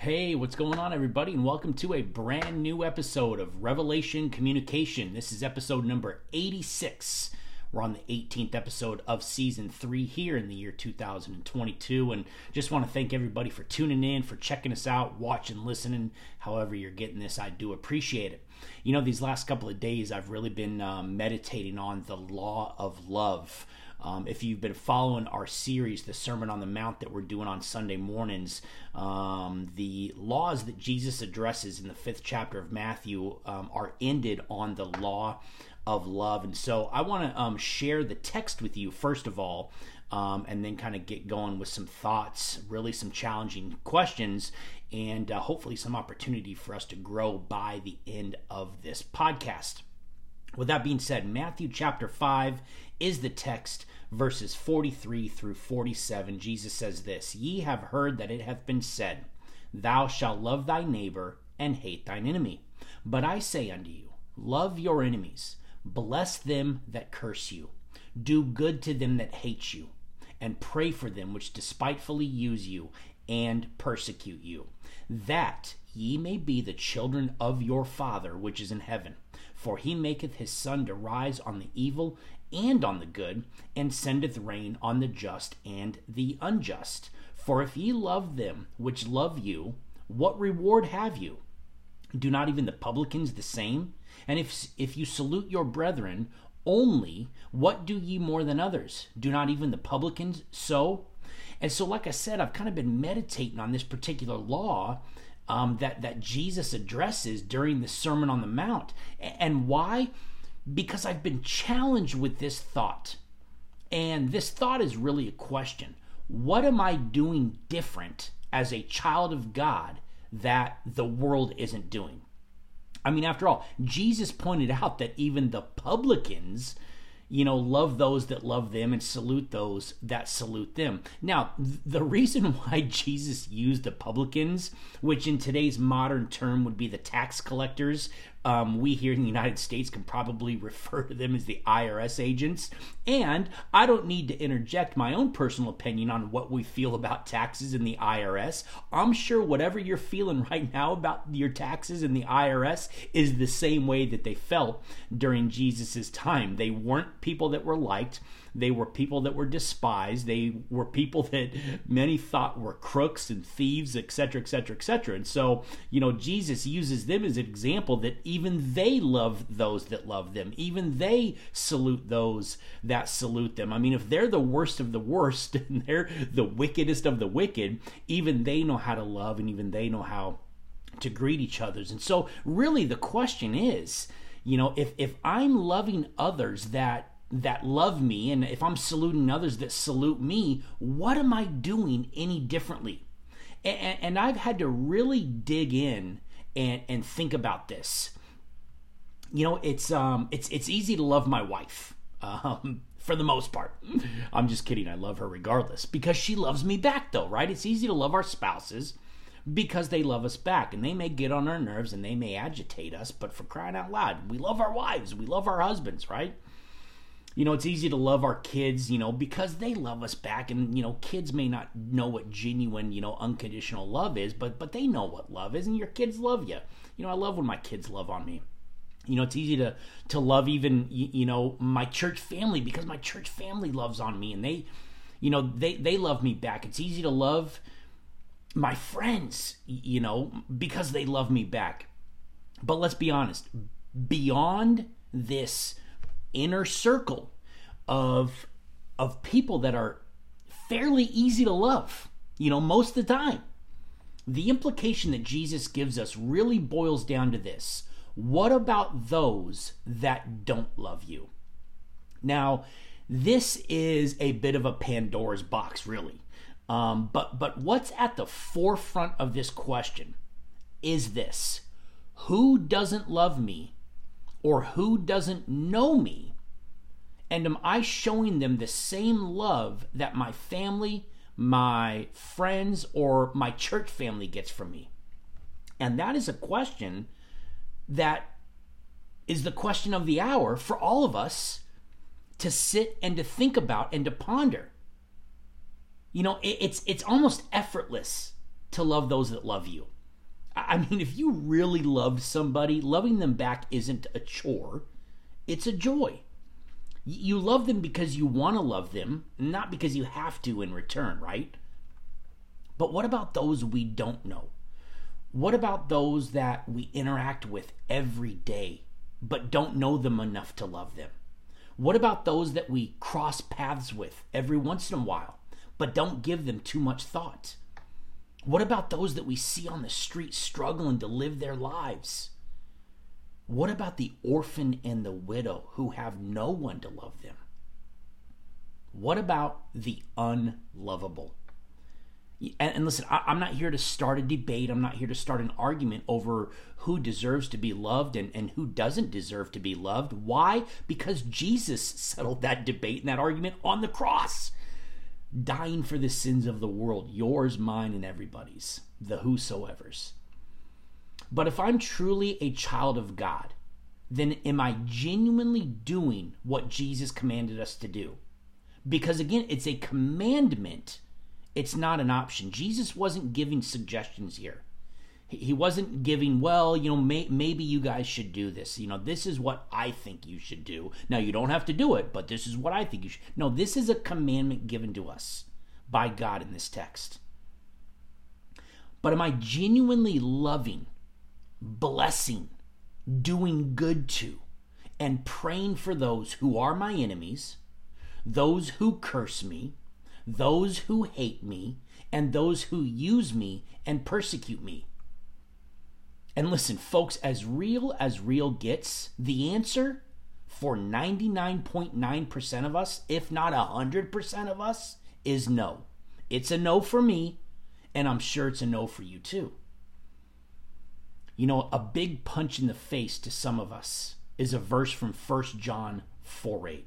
Hey, what's going on, everybody, and welcome to a brand new episode of Revelation Communication. This is episode number 86. We're on the 18th episode of season three here in the year 2022. And just want to thank everybody for tuning in, for checking us out, watching, listening, however you're getting this. I do appreciate it. You know, these last couple of days, I've really been um, meditating on the law of love. Um, if you've been following our series, the Sermon on the Mount that we're doing on Sunday mornings, um, the laws that Jesus addresses in the fifth chapter of Matthew um, are ended on the law of love. And so I want to um, share the text with you, first of all, um, and then kind of get going with some thoughts, really some challenging questions, and uh, hopefully some opportunity for us to grow by the end of this podcast. With that being said, Matthew chapter 5 is the text, verses 43 through 47. Jesus says this Ye have heard that it hath been said, Thou shalt love thy neighbor and hate thine enemy. But I say unto you, Love your enemies, bless them that curse you, do good to them that hate you, and pray for them which despitefully use you and persecute you, that ye may be the children of your Father which is in heaven. For he maketh his sun to rise on the evil and on the good, and sendeth rain on the just and the unjust. For if ye love them which love you, what reward have you? Do not even the publicans the same? And if if you salute your brethren only, what do ye more than others? Do not even the publicans so? And so, like I said, I've kind of been meditating on this particular law um, that that Jesus addresses during the Sermon on the Mount. And why? Because I've been challenged with this thought. And this thought is really a question. What am I doing different as a child of God that the world isn't doing? I mean, after all, Jesus pointed out that even the publicans you know, love those that love them and salute those that salute them. Now, the reason why Jesus used the publicans, which in today's modern term would be the tax collectors, um, we here in the United States can probably refer to them as the IRS agents. And I don't need to interject my own personal opinion on what we feel about taxes in the IRS. I'm sure whatever you're feeling right now about your taxes in the IRS is the same way that they felt during Jesus' time. They weren't people that were liked they were people that were despised. They were people that many thought were crooks and thieves, etc., etc., etc. And so, you know, Jesus uses them as an example that even they love those that love them. Even they salute those that salute them. I mean, if they're the worst of the worst and they're the wickedest of the wicked, even they know how to love and even they know how to greet each other's. And so, really, the question is, you know, if if I'm loving others that that love me and if I'm saluting others that salute me, what am I doing any differently? And, and I've had to really dig in and, and think about this. You know, it's um it's it's easy to love my wife. Um, for the most part. I'm just kidding. I love her regardless because she loves me back, though, right? It's easy to love our spouses because they love us back and they may get on our nerves and they may agitate us, but for crying out loud, we love our wives, we love our husbands, right? You know, it's easy to love our kids, you know, because they love us back. And, you know, kids may not know what genuine, you know, unconditional love is, but but they know what love is, and your kids love you. You know, I love when my kids love on me. You know, it's easy to to love even you know my church family because my church family loves on me, and they, you know, they they love me back. It's easy to love my friends, you know, because they love me back. But let's be honest, beyond this inner circle of of people that are fairly easy to love, you know, most of the time. The implication that Jesus gives us really boils down to this. What about those that don't love you? Now, this is a bit of a Pandora's box, really. Um, but but what's at the forefront of this question is this: Who doesn't love me or who doesn't know me? And am I showing them the same love that my family, my friends, or my church family gets from me? And that is a question that is the question of the hour for all of us to sit and to think about and to ponder. You know, it's it's almost effortless to love those that love you. I mean, if you really loved somebody, loving them back isn't a chore, it's a joy. You love them because you want to love them, not because you have to in return, right? But what about those we don't know? What about those that we interact with every day, but don't know them enough to love them? What about those that we cross paths with every once in a while, but don't give them too much thought? What about those that we see on the street struggling to live their lives? What about the orphan and the widow who have no one to love them? What about the unlovable? And, and listen, I, am not here to start a debate. I'm not here to start an argument over who deserves to be loved and, and who doesn't deserve to be loved. Why? Because Jesus settled that debate and that argument on the cross, dying for the sins of the world, yours, mine, and everybody's, the whosoever's. But if I'm truly a child of God, then am I genuinely doing what Jesus commanded us to do? Because again, it's a commandment, it's not an option. Jesus wasn't giving suggestions here. He wasn't giving, well, you know, may, maybe you guys should do this. You know, this is what I think you should do. Now, you don't have to do it, but this is what I think you should. No, this is a commandment given to us by God in this text. But am I genuinely loving blessing, doing good to, and praying for those who are my enemies, those who curse me, those who hate me, and those who use me and persecute me. And listen, folks, as real as real gets, the answer for 99.9% of us, if not 100% of us, is no. It's a no for me, and I'm sure it's a no for you too. You know, a big punch in the face to some of us is a verse from 1 John 4 8.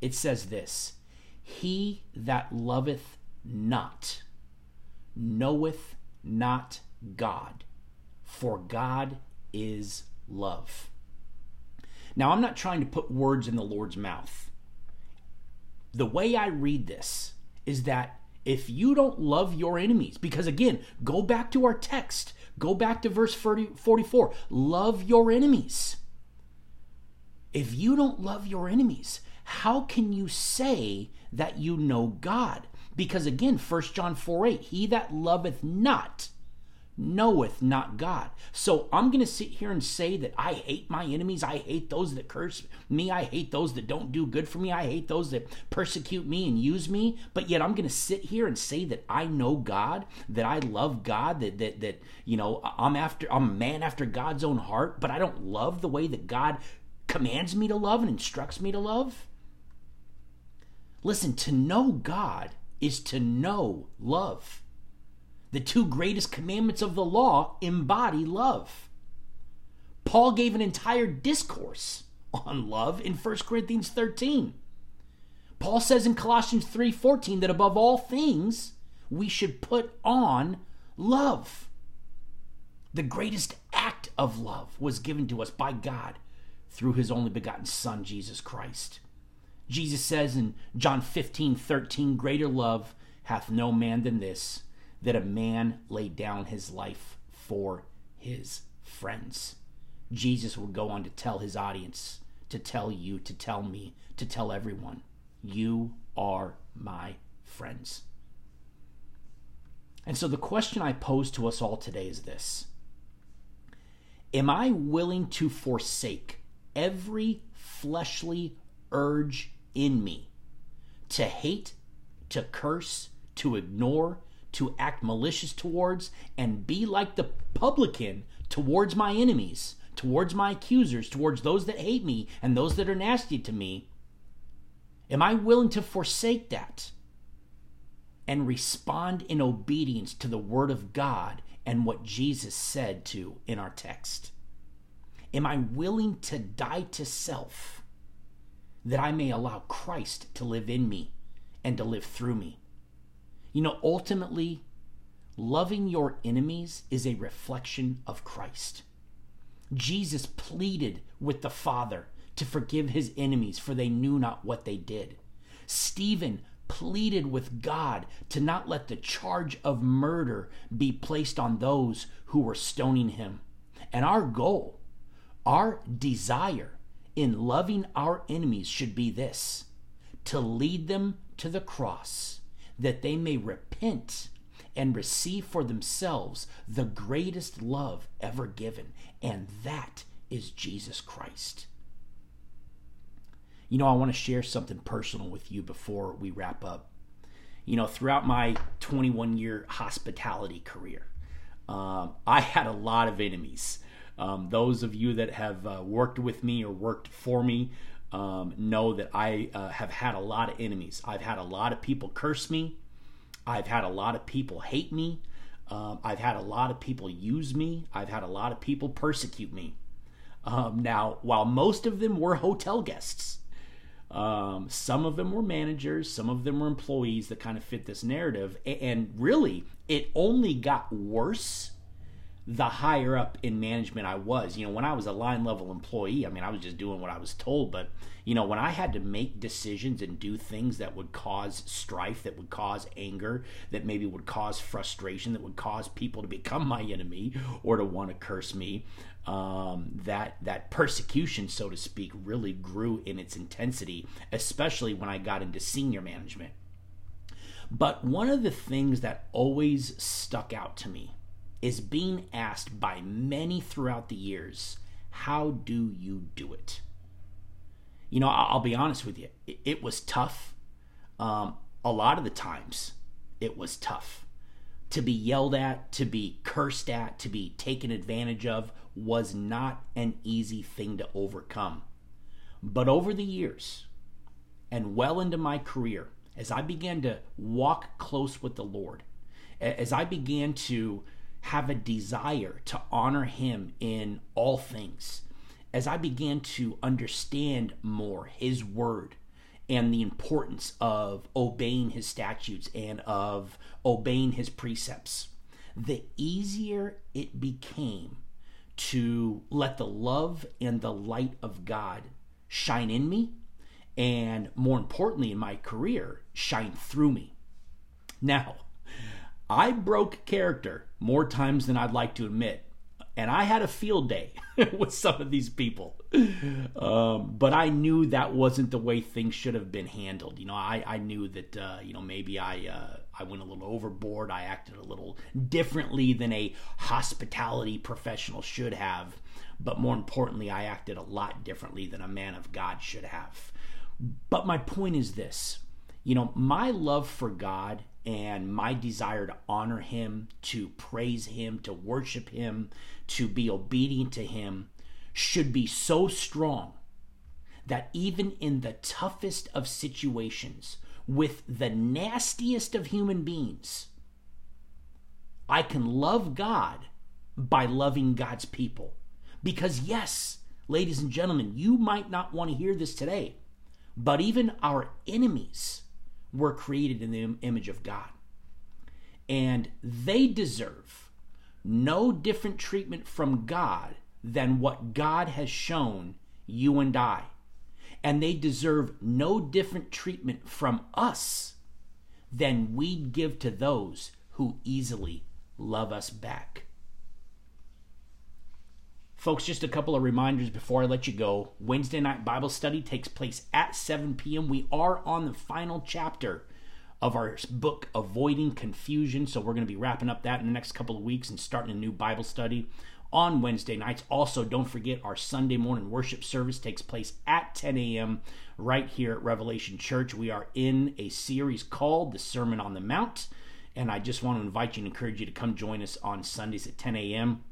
It says this He that loveth not knoweth not God, for God is love. Now, I'm not trying to put words in the Lord's mouth. The way I read this is that if you don't love your enemies, because again, go back to our text, Go back to verse 40, 44. Love your enemies. If you don't love your enemies, how can you say that you know God? Because again, 1 John 4 8, he that loveth not knoweth not God. So I'm going to sit here and say that I hate my enemies. I hate those that curse me. I hate those that don't do good for me. I hate those that persecute me and use me. But yet I'm going to sit here and say that I know God, that I love God, that that that you know, I'm after I'm a man after God's own heart, but I don't love the way that God commands me to love and instructs me to love. Listen, to know God is to know love. The two greatest commandments of the law embody love. Paul gave an entire discourse on love in 1 Corinthians 13. Paul says in Colossians 3:14 that above all things we should put on love. The greatest act of love was given to us by God through his only begotten son Jesus Christ. Jesus says in John 15:13 greater love hath no man than this that a man laid down his life for his friends. Jesus would go on to tell his audience, to tell you, to tell me, to tell everyone, you are my friends. And so the question I pose to us all today is this Am I willing to forsake every fleshly urge in me to hate, to curse, to ignore, to act malicious towards and be like the publican towards my enemies, towards my accusers, towards those that hate me and those that are nasty to me? Am I willing to forsake that and respond in obedience to the Word of God and what Jesus said to in our text? Am I willing to die to self that I may allow Christ to live in me and to live through me? You know, ultimately, loving your enemies is a reflection of Christ. Jesus pleaded with the Father to forgive his enemies, for they knew not what they did. Stephen pleaded with God to not let the charge of murder be placed on those who were stoning him. And our goal, our desire in loving our enemies should be this to lead them to the cross, that they may repent and receive for themselves the greatest love ever given, and that is Jesus Christ. You know, I want to share something personal with you before we wrap up. You know, throughout my 21 year hospitality career, um, I had a lot of enemies. Um, those of you that have uh, worked with me or worked for me um, know that I uh, have had a lot of enemies. I've had a lot of people curse me. I've had a lot of people hate me. Um, I've had a lot of people use me. I've had a lot of people persecute me. Um, now, while most of them were hotel guests, um, some of them were managers, some of them were employees that kind of fit this narrative. And really, it only got worse the higher up in management I was. You know, when I was a line level employee, I mean, I was just doing what I was told. But, you know, when I had to make decisions and do things that would cause strife, that would cause anger, that maybe would cause frustration, that would cause people to become my enemy or to want to curse me, um, that that persecution, so to speak, really grew in its intensity, especially when I got into senior management. But one of the things that always stuck out to me is being asked by many throughout the years, How do you do it? You know, I'll be honest with you, it was tough. Um, a lot of the times, it was tough. To be yelled at, to be cursed at, to be taken advantage of was not an easy thing to overcome. But over the years, and well into my career, as I began to walk close with the Lord, as I began to have a desire to honor him in all things. As I began to understand more his word and the importance of obeying his statutes and of obeying his precepts, the easier it became to let the love and the light of God shine in me and more importantly in my career shine through me. Now, I broke character more times than I'd like to admit. And I had a field day with some of these people. Um, but I knew that wasn't the way things should have been handled. You know, I, I knew that, uh, you know, maybe I, uh, I went a little overboard. I acted a little differently than a hospitality professional should have. But more importantly, I acted a lot differently than a man of God should have. But my point is this you know, my love for God and my desire to honor him, to praise him, to worship him, to be obedient to him should be so strong that even in the toughest of situations, with the nastiest of human beings, I can love God by loving God's people. Because, yes, ladies and gentlemen, you might not want to hear this today, but even our enemies were created in the image of God. And they deserve no different treatment from God than what God has shown you and I. And they deserve no different treatment from us than we'd give to those who easily love us back. Folks, just a couple of reminders before I let you go. Wednesday night Bible study takes place at 7 p.m. We are on the final chapter of our book, Avoiding Confusion. So we're going to be wrapping up that in the next couple of weeks and starting a new Bible study on Wednesday nights. Also, don't forget our Sunday morning worship service takes place at 10 a.m. right here at Revelation Church. We are in a series called The Sermon on the Mount. And I just want to invite you and encourage you to come join us on Sundays at 10 a.m.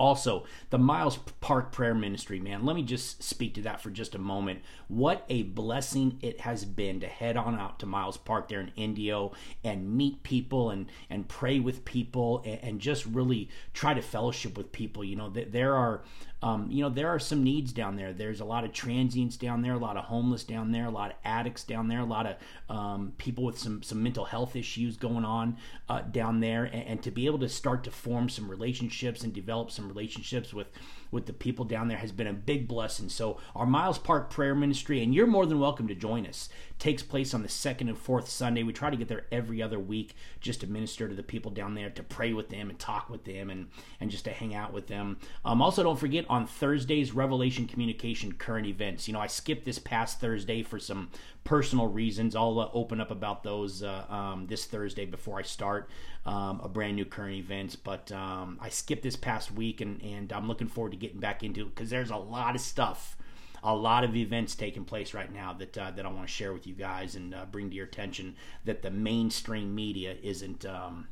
Also, the Miles Park Prayer Ministry, man, let me just speak to that for just a moment. What a blessing it has been to head on out to Miles Park there in Indio and meet people and, and pray with people and, and just really try to fellowship with people. You know, there are um, you know, there are some needs down there. There's a lot of transients down there, a lot of homeless down there, a lot of addicts down there, a lot of um, people with some some mental health issues going on uh, down there, and, and, to be able to start to form some relationships and develop some relationships with with the people down there has been a big blessing. So our Miles Park Prayer Ministry, and you're more than welcome to join us. Takes place on the second and fourth Sunday. We try to get there every other week just to minister to the people down there, to pray with them and talk with them and, and just to hang out with them. Um, also, don't forget on Thursdays, Revelation Communication current events. You know, I skipped this past Thursday for some personal reasons. I'll uh, open up about those uh, um, this Thursday before I start um, a brand new current events. But um, I skipped this past week, and, and I'm looking forward to getting back into it because there's a lot of stuff. A lot of events taking place right now that uh, that I want to share with you guys and uh, bring to your attention that the mainstream media isn't um,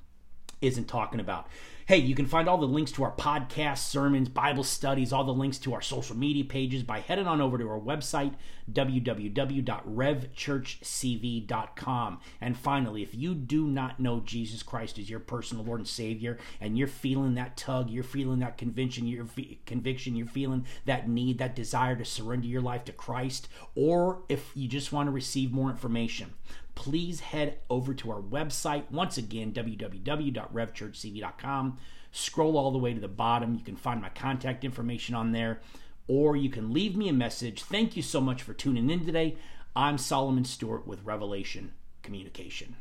isn't talking about. Hey, you can find all the links to our podcasts, sermons, Bible studies, all the links to our social media pages by heading on over to our website, www.revchurchcv.com. And finally, if you do not know Jesus Christ as your personal Lord and Savior, and you're feeling that tug, you're feeling that conviction, you're conviction, you're feeling that need, that desire to surrender your life to Christ, or if you just want to receive more information, please head over to our website. Once again, www.revchurchcv.com. Scroll all the way to the bottom. You can find my contact information on there, or you can leave me a message. Thank you so much for tuning in today. I'm Solomon Stewart with Revelation Communication.